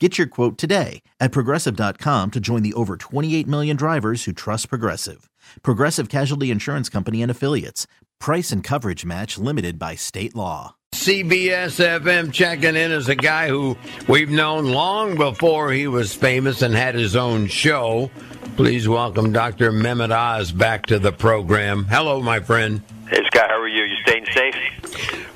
Get your quote today at progressive.com to join the over 28 million drivers who trust Progressive. Progressive Casualty Insurance Company and Affiliates. Price and coverage match limited by state law. CBS FM checking in as a guy who we've known long before he was famous and had his own show. Please welcome Dr. Mehmet Oz back to the program. Hello, my friend. Hey, Scott, how are you? You staying safe?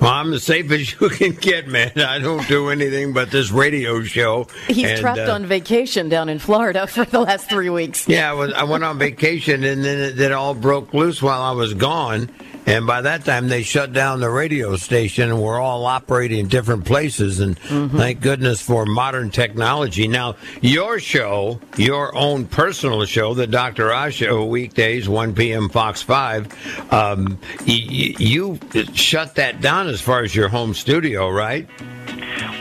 Well, I'm as safe as you can get, man. I don't do anything but this radio show. He's and, trapped uh, on vacation down in Florida for the last three weeks. Yeah, I, was, I went on vacation, and then it, it all broke loose while I was gone. And by that time, they shut down the radio station, and we're all operating in different places. And Mm-hmm. thank goodness for modern technology. Now, your show, your own personal show, the Dr. Oz Show, weekdays, 1 p.m. Fox 5, um, y- y- you shut that down as far as your home studio, right?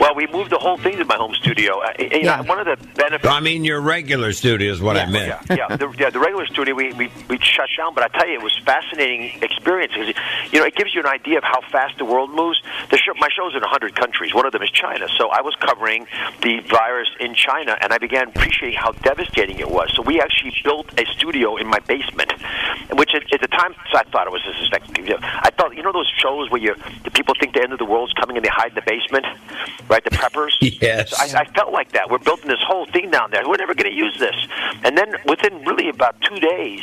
Well, we moved the whole thing to my home studio. Uh, you know, Yeah. one of the benefits. I mean, your regular studio is what I Yes. meant. Yeah, yeah, the, yeah. The regular studio we, we we shut down, but I tell you, it was fascinating experience because you know it gives you an idea of how fast the world moves. The show, my show's in hundred countries. One of them is China, so I was covering the virus in China, and I began appreciating how devastating it was. So we actually built a studio in my basement, which at, at the time I thought it was this like, you know, I thought you know those shows where you the people think the end of the world's coming and they hide in the basement, right? The preppers. Yes. So I, I felt like that. We're building this whole thing down there. We're never going to use this. And then within really about two days,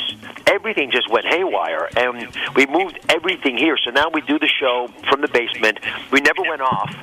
everything just went haywire, and we moved everything here. So now we do the show from the basement. We never went off,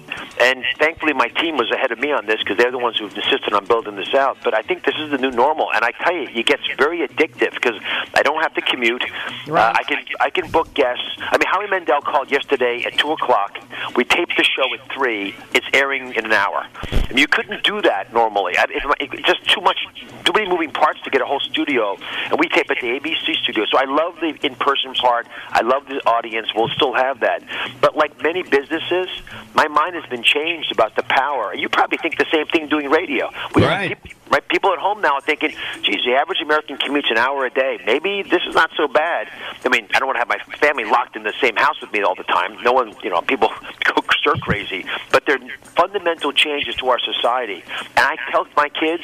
and thankfully my team was ahead of me on this because they're the ones who've insisted on building this out. But I think this is the new normal, and I tell you, it gets very addictive because I don't have to commute. Uh, I can I can book guests. I mean, Howie Mandel called yesterday at two o'clock. We taped the show at three. It's airing in an hour. Mean, you couldn't do that normally. I, it's, just too much, too many moving parts to get a whole studio. And we tape at the ABC studio. So I love the in-person part. I love the audience. We'll still have that. But like many businesses, my mind has been changed about the power. And you probably think the same thing doing radio. We Right. People, right? People at home now are thinking, geez, the average American commutes an hour a day. Maybe this is not so bad. I mean, I don't want to have my family locked in the same house with me all the time. No one, you know, people go stir crazy. But they're fundamental changes to our society. And I tell my kids,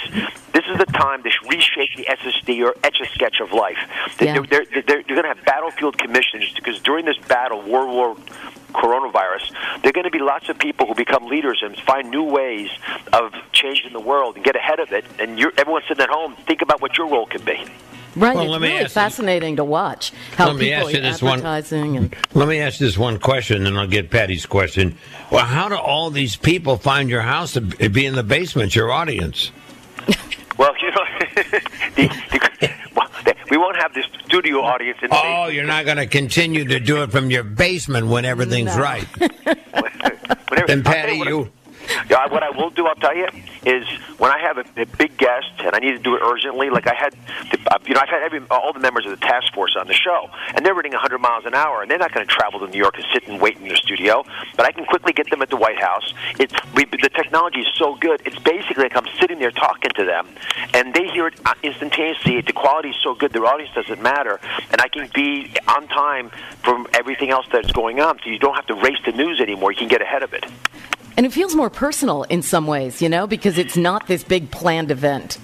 this is the time to reshape the SSD or etch a sketch of life. Yeah. They're, they're, they're, they're going to have battlefield commissions because during this battle, World War coronavirus, there are going to be lots of people who become leaders and find new ways of changing the world and get ahead of it. And you're, everyone sitting at home, think about what your role could be. Right, Well, it's let me really ask- fascinating to watch how Let me people ask you this one- advertising and Let me ask this one question, and I'll get Patty's question. Well, how do all these people find your house to be in the basement, your audience? Well, you know, the, the, well, the, we won't have this studio audience in the Oh, you're not going to continue to do it from your basement when everything's No. right. Whenever, Then, Patty, you. Yeah, what I will do, I'll tell you, is when I have a, a big guest and I need to do it urgently, like I had, the, uh, you know, I've had every, all the members of the task force on the show, and they're running 100 miles an hour, and they're not going to travel to New York and sit and wait in the studio, but I can quickly get them at the White House. It's we, the technology is so good; it's basically like I'm sitting there talking to them, and they hear it uh, instantaneously. The quality is so good; their audience doesn't matter, and I can be on time from everything else that's going on. So you don't have to race the news anymore; you can get ahead of it. And it feels more personal in some ways, you know, because it's not this big planned event.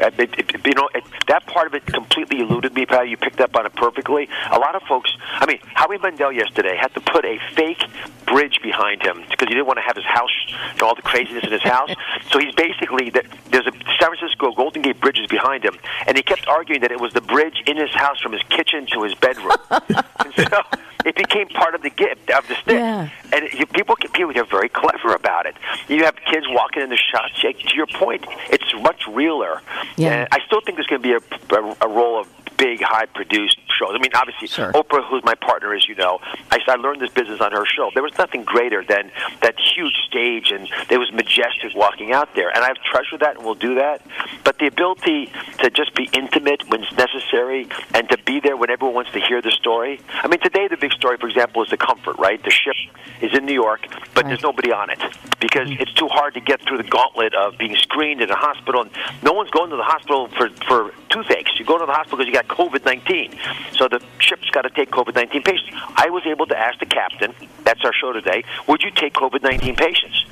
Uh, It, it, you know, it, that part of it completely eluded me, Pat. You picked up on it perfectly. A lot of folks, I mean, Howie Mandel yesterday had to put a fake bridge behind him because he didn't want to have his house, you know, all the craziness in his house. So he's basically, there's a San Francisco Golden Gate Bridge is behind him, and he kept arguing that it was the bridge in his house from his kitchen to his bedroom. and so it became part of the gift of the stick. Yeah. And you, people, people, they're very clever about it. You have kids walking in the shots. To your point, it's much realer. Yeah. And I still think there's going to be a, a, a role of big, high-produced shows. I mean, obviously, Sure. Oprah, who's my partner, as you know, I, I learned this business on her show. There was nothing greater than that huge stage, and it was majestic walking out there. And I've treasured that, and will do that. But the ability to just be intimate when it's necessary, and to be there when everyone wants to hear the story. I mean, today the big story, for example, is the Comfort. Right, the ship is in New York, but there's nobody on it because mm. it's too hard to get through the gauntlet of being screened in a hospital. And no one's going to the hospital for for toothaches. You go to the hospital because you got COVID 19. So the ship's got to take COVID 19 patients. I was able to ask the captain, that's our show today, would you take COVID 19 patients?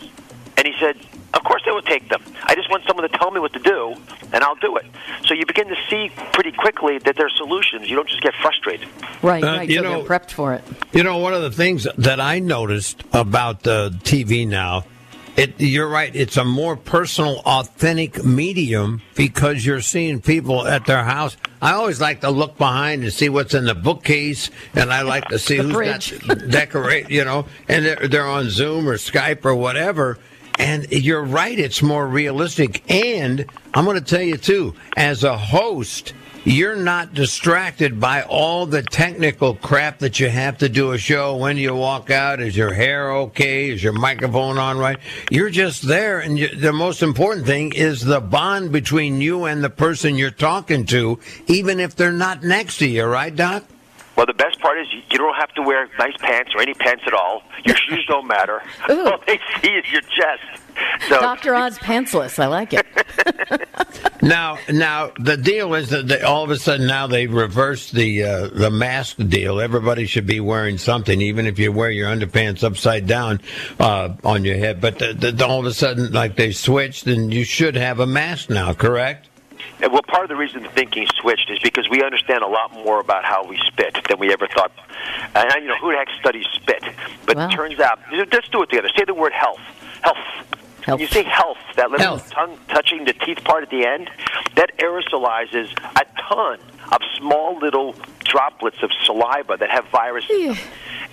And he said, Of course they would take them. I just want someone to tell me what to do, and I'll do it. So you begin to see pretty quickly that there are solutions. You don't just get frustrated. Right, Uh, right. you so know- they're prepped for it. You know, one of the things that I noticed about the TV now, it, you're right, it's a more personal, authentic medium because you're seeing people at their house. I always like to look behind and see what's in the bookcase, and I like to see The who's fridge. got decorate, you know, and they're, they're on Zoom or Skype or whatever. And you're right, it's more realistic. And I'm going to tell you, too, as a host, you're not distracted by all the technical crap that you have to do a show when you walk out. Is your hair okay? Is your microphone on right? You're just there. And you, the most important thing is the bond between you and the person you're talking to, even if they're not next to you, right, Doc? Well, the best part is you, you don't have to wear nice pants or any pants at all. Your shoes don't matter. Ooh. All they see is your chest. So Dr. Oz pantsless. I like it. Now, now the deal is that they, all of a sudden now they reversed the uh, the mask deal. Everybody should be wearing something, even if you wear your underpants upside down uh, on your head. But the, the, all of a sudden, like they switched, and you should have a mask now. Correct? Well, part of the reason the thinking switched is because we understand a lot more about how we spit than we ever thought. And you know, who the heck studies spit? But Wow. it turns out, let's do it together. Say the word health. Health. Health. You say health, that little Health. tongue touching the teeth part at the end, that aerosolizes a ton of small little droplets of saliva that have viruses. them.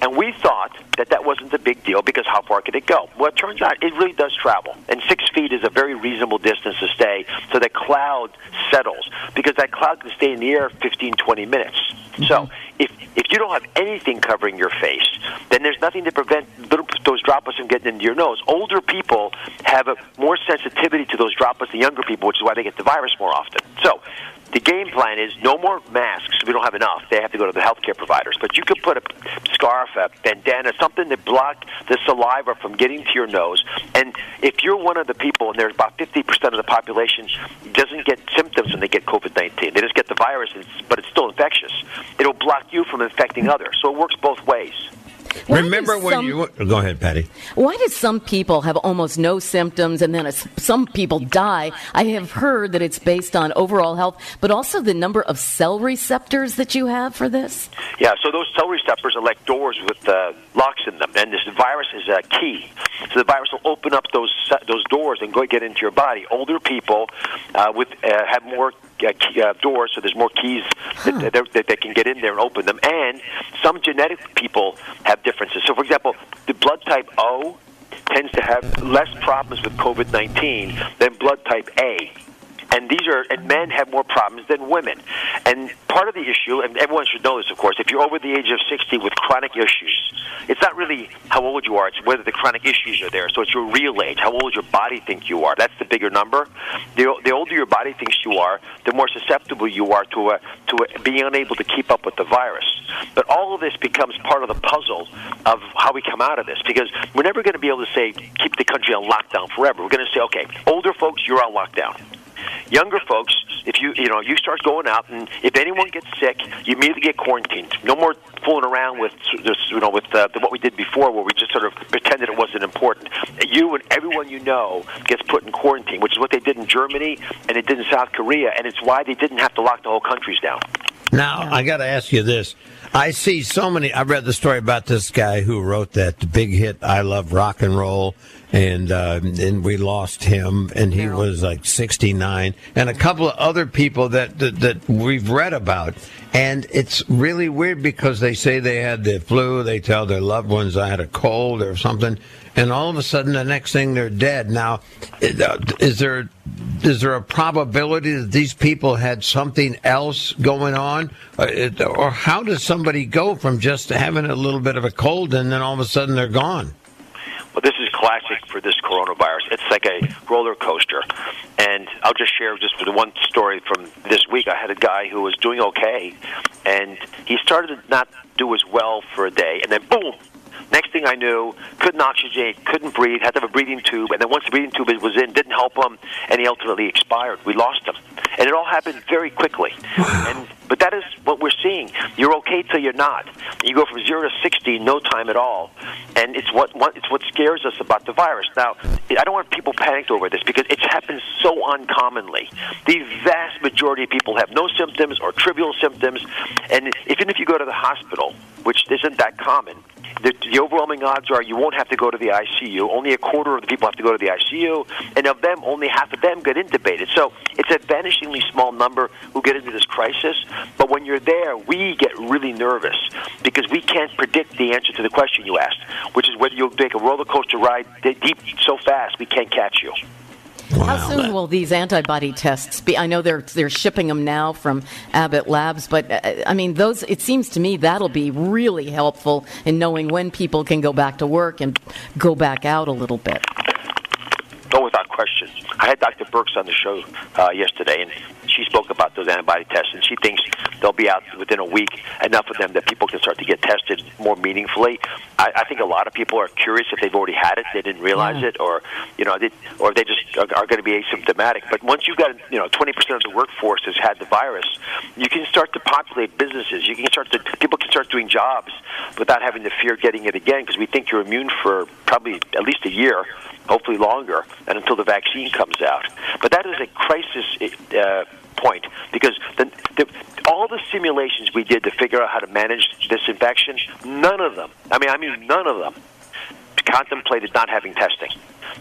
And we thought that that wasn't a big deal because how far could it go? Well, it turns out it really does travel. And six feet is a very reasonable distance to stay so that cloud settles because that cloud can stay in the air 15, 20 minutes. So mm-hmm. if, if you don't have anything covering your face, then there's nothing to prevent little, those droplets from getting into your nose. Older people have a more sensitivity to those droplets than younger people, which is why they get the virus more often. So the game plan is no more masks. We don't have enough. They have to go to the healthcare providers. But you could put a scarf, a bandana, something to block the saliva from getting to your nose. And if you're one of the people, and there's about 50% of the population doesn't get symptoms when they get COVID-19. They just get the virus, but it's still infectious. It'll block you from infecting others. So it works both ways. Why Remember does when some- you go ahead, Patty? Why do some people have almost no symptoms and then as- some people die? I have heard that it's based on overall health, but also the number of cell receptors that you have for this. Yeah, so those cell receptors are like doors with uh, locks in them, and this virus is a key. So the virus will open up those those doors and go get into your body. Older people uh, with uh, have more uh, key, uh, doors, so there's more keys that, that, that they can get in there and open them. And some genetic people have differences. So, for example, the blood type O tends to have less problems with COVID 19 than blood type A and these are and men have more problems than women. And part of the issue, and everyone should know this, of course, if you're over the age of 60 with chronic issues, it's not really how old you are; it's whether the chronic issues are there. So it's your real age, how old your body thinks you are. That's the bigger number. The, the older your body thinks you are, the more susceptible you are to a, to a, being unable to keep up with the virus. But all of this becomes part of the puzzle of how we come out of this, because we're never going to be able to say keep the country on lockdown forever. We're going to say, okay, older folks, you're on lockdown younger folks, if you you know you start going out and if anyone gets sick, you immediately get quarantined. No more fooling around with this, you know with uh, what we did before, where we just sort of pretended it wasn't important. You and everyone you know gets put in quarantine, which is what they did in Germany and it did in South Korea, and it's why they didn't have to lock the whole countries down. Now, I got to ask you this. I see so many. I read the story about this guy who wrote that big hit, I Love Rock and Roll. and uh, and we lost him, and he was like 69, and a couple of other people that, that that we've read about, and it's really weird because they say they had the flu, they tell their loved ones I had a cold or something, and all of a sudden the next thing they're dead. Now, is there is there a probability that these people had something else going on, uh, or how does somebody go from just having a little bit of a cold and then all of a sudden they're gone? Well, this is classic for this coronavirus. It's like a roller coaster. And I'll just share just the one story from this week. I had a guy who was doing okay, and he started to not do as well for a day, and then boom, Next thing I knew, couldn't oxygenate, couldn't breathe, had to have a breathing tube, and then once the breathing tube was in, didn't help him, and he ultimately expired. We lost him, and it all happened very quickly. and but that is what we're seeing. You're okay till you're not. You go from zero to sixty, no time at all, and it's what, what it's what scares us about the virus. Now, I don't want people panicked over this because it happens so uncommonly. The vast majority of people have no symptoms or trivial symptoms, and even if you go to the hospital, which isn't that common, the, the overwhelming odds are you won't have to go to the ICU. Only a quarter of the people have to go to the ICU, and of them, only half of them get intubated. So it's a vanishingly small number who get into this crisis. But when you're there, we get really nervous because we can't predict the answer to the question you asked, which is whether you'll take a roller coaster ride deep so fast we can't catch you. Wow. How soon will these antibody tests be? I know they're they're shipping them now from Abbott Labs, but uh, I mean those. It seems to me that'll be really helpful in knowing when people can go back to work and go back out a little bit. No, without question. I had Dr. Birx on the show uh, yesterday, and she spoke about those antibody tests, and she thinks they'll be out within a week, enough of them that people can start to get tested more meaningfully. I, I think a lot of people are curious if they've already had it, they didn't realize yeah. it, or you know, they, or they just are, are going to be asymptomatic. But once you've got you know 20% of the workforce has had the virus, you can start to populate businesses. You can start to people can start doing jobs without having to fear getting it again because we think you're immune for probably at least a year hopefully longer, and until the vaccine comes out. But that is a crisis uh, point because the, the, all the simulations we did to figure out how to manage this infection, none of them, I mean, I mean, none of them contemplated not having testing.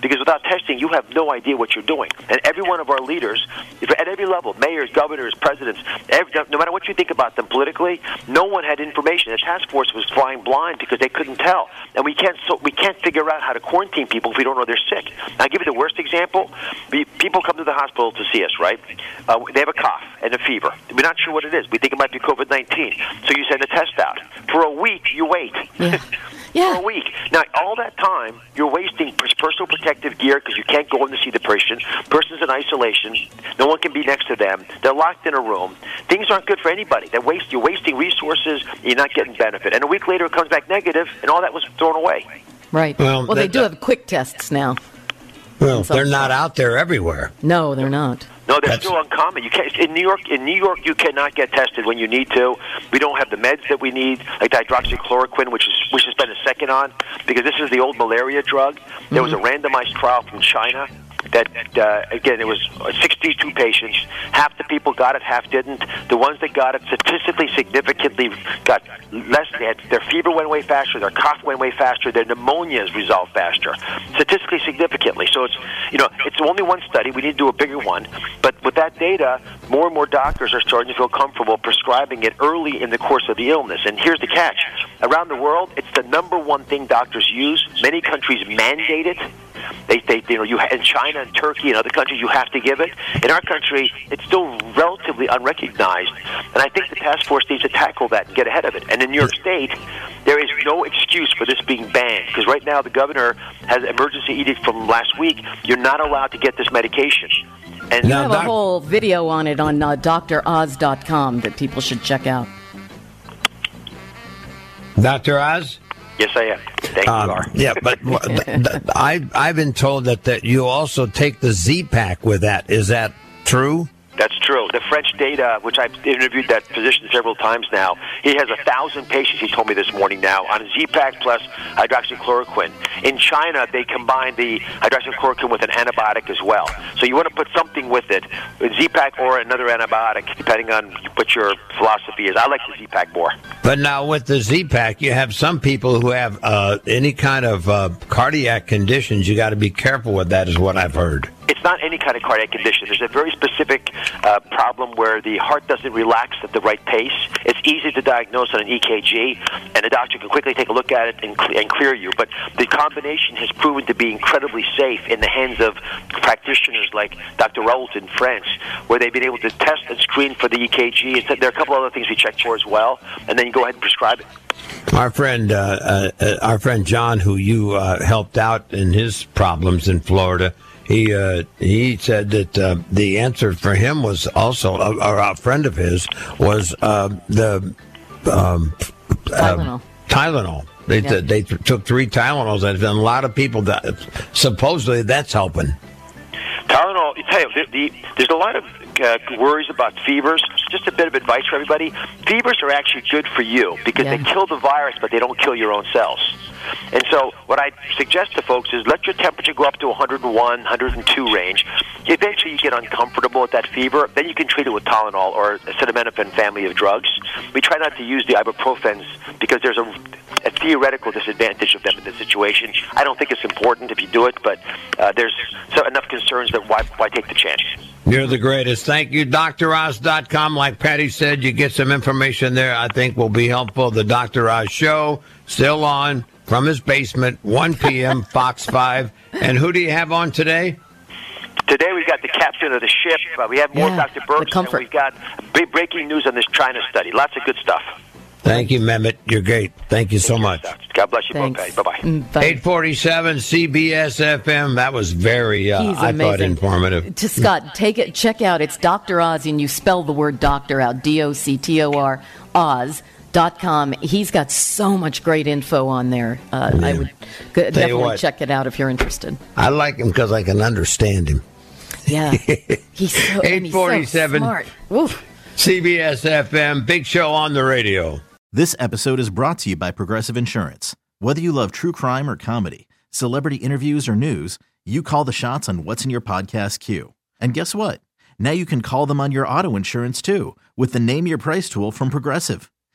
Because without testing, you have no idea what you're doing. And every one of our leaders, at every level, mayors, governors, presidents, every, no matter what you think about them politically, no one had information. The task force was flying blind because they couldn't tell. And we can't, so, we can't figure out how to quarantine people if we don't know they're sick. I'll give you the worst example. People come to the hospital to see us, right? Uh, they have a cough and a fever. We're not sure what it is. We think it might be COVID 19. So you send a test out. For a week, you wait. Yeah. yeah. For a week. Now, all that time, you're wasting personal protective gear because you can't go in to see the patient. Person's in isolation. No one can be next to them. They're locked in a room. Things aren't good for anybody. They're waste, you're wasting resources. You're not getting benefit. And a week later, it comes back negative, and all that was thrown away. Right. Well, well they do have quick tests now. Well, they're not out there everywhere. No, they're not. No, they're That's... still uncommon. You can't in New York. In New York, you cannot get tested when you need to. We don't have the meds that we need, like hydroxychloroquine, which is which has been a second on because this is the old malaria drug. There was a mm-hmm. randomized trial from China that uh, again it was 62 patients. Half the people got it, half didn't. The ones that got it statistically significantly got less. They had, their fever went way faster, their cough went way faster, their pneumonias resolved faster, statistically significantly. So it's you know it's only one study. We need to do a bigger one. But with that data, more and more doctors are starting to feel comfortable prescribing it early in the course of the illness. And here's the catch: around the world, it's the number one thing doctors use. Many countries mandate it. They, they, you know, you in China and Turkey and other countries, you have to give it. In our country, it's still relatively unrecognized, and I think the task force needs to tackle that and get ahead of it. And in New York State, there is no excuse for this being banned because right now the governor has emergency edict from last week. You're not allowed to get this medication. And you have a whole video on it on uh, DrOz.com that people should check out. Dr. Oz? Yes, I am. Um, you, are. Yeah, but I, I've been told that, that you also take the Z-Pak with that. Is that true? That's true. The French data, which I've interviewed that physician several times now, he has a thousand patients. He told me this morning now on Z-Pak plus hydroxychloroquine. In China, they combine the hydroxychloroquine with an antibiotic as well. So you want to put something with it, Z-Pak or another antibiotic, depending on what your philosophy is. I like the Z-Pak more. But now with the Z-Pak, you have some people who have uh, any kind of uh, cardiac conditions. You got to be careful with that, is what I've heard it's not any kind of cardiac condition. There's a very specific uh, problem where the heart doesn't relax at the right pace. It's easy to diagnose on an EKG, and a doctor can quickly take a look at it and, cl- and clear you. But the combination has proven to be incredibly safe in the hands of practitioners like Dr. Raoult in France, where they've been able to test and screen for the EKG. And there are a couple other things we check for as well, and then you go ahead and prescribe it. Our friend, uh, uh, our friend John, who you uh, helped out in his problems in Florida, he uh, he said that uh, the answer for him was also, uh, or a friend of his was uh, the um, Tylenol. Tylenol. They, yeah. they took three Tylenols, and a lot of people that supposedly that's helping. Tylenol, you tell you, the, the, there's a lot of uh, worries about fevers. Just a bit of advice for everybody: fevers are actually good for you because yeah. they kill the virus, but they don't kill your own cells. And so, what I suggest to folks is let your temperature go up to 101, 102 range. Eventually, you get uncomfortable with that fever. Then you can treat it with Tylenol or acetaminophen family of drugs. We try not to use the ibuprofens because there's a, a theoretical disadvantage of them in this situation. I don't think it's important if you do it, but uh, there's so enough concerns that why, why take the chance? You're the greatest. Thank you, DrOz.com. Like Patty said, you get some information there I think will be helpful. The Dr. Oz Show, still on from his basement, 1 p.m., Fox 5. And who do you have on today? Today we've got the captain of the ship. Uh, we have more yeah, Dr. Birx, and we've got big breaking news on this China study. Lots of good stuff. Thank you, Mehmet. You're great. Thank you so much. God bless you Thanks. both, Bye-bye. Mm, 847 CBS FM. That was very, uh, I thought, informative. To Scott, take it, check out. It's Dr. Oz, and you spell the word doctor out. D-O-C-T-O-R, Oz dot com. He's got so much great info on there. Uh, I would g- definitely check it out if you're interested. I like him because I can understand him. Yeah, he's so eight forty seven. CBS FM, big show on the radio. This episode is brought to you by Progressive Insurance. Whether you love true crime or comedy, celebrity interviews or news, you call the shots on what's in your podcast queue. And guess what? Now you can call them on your auto insurance too with the Name Your Price tool from Progressive.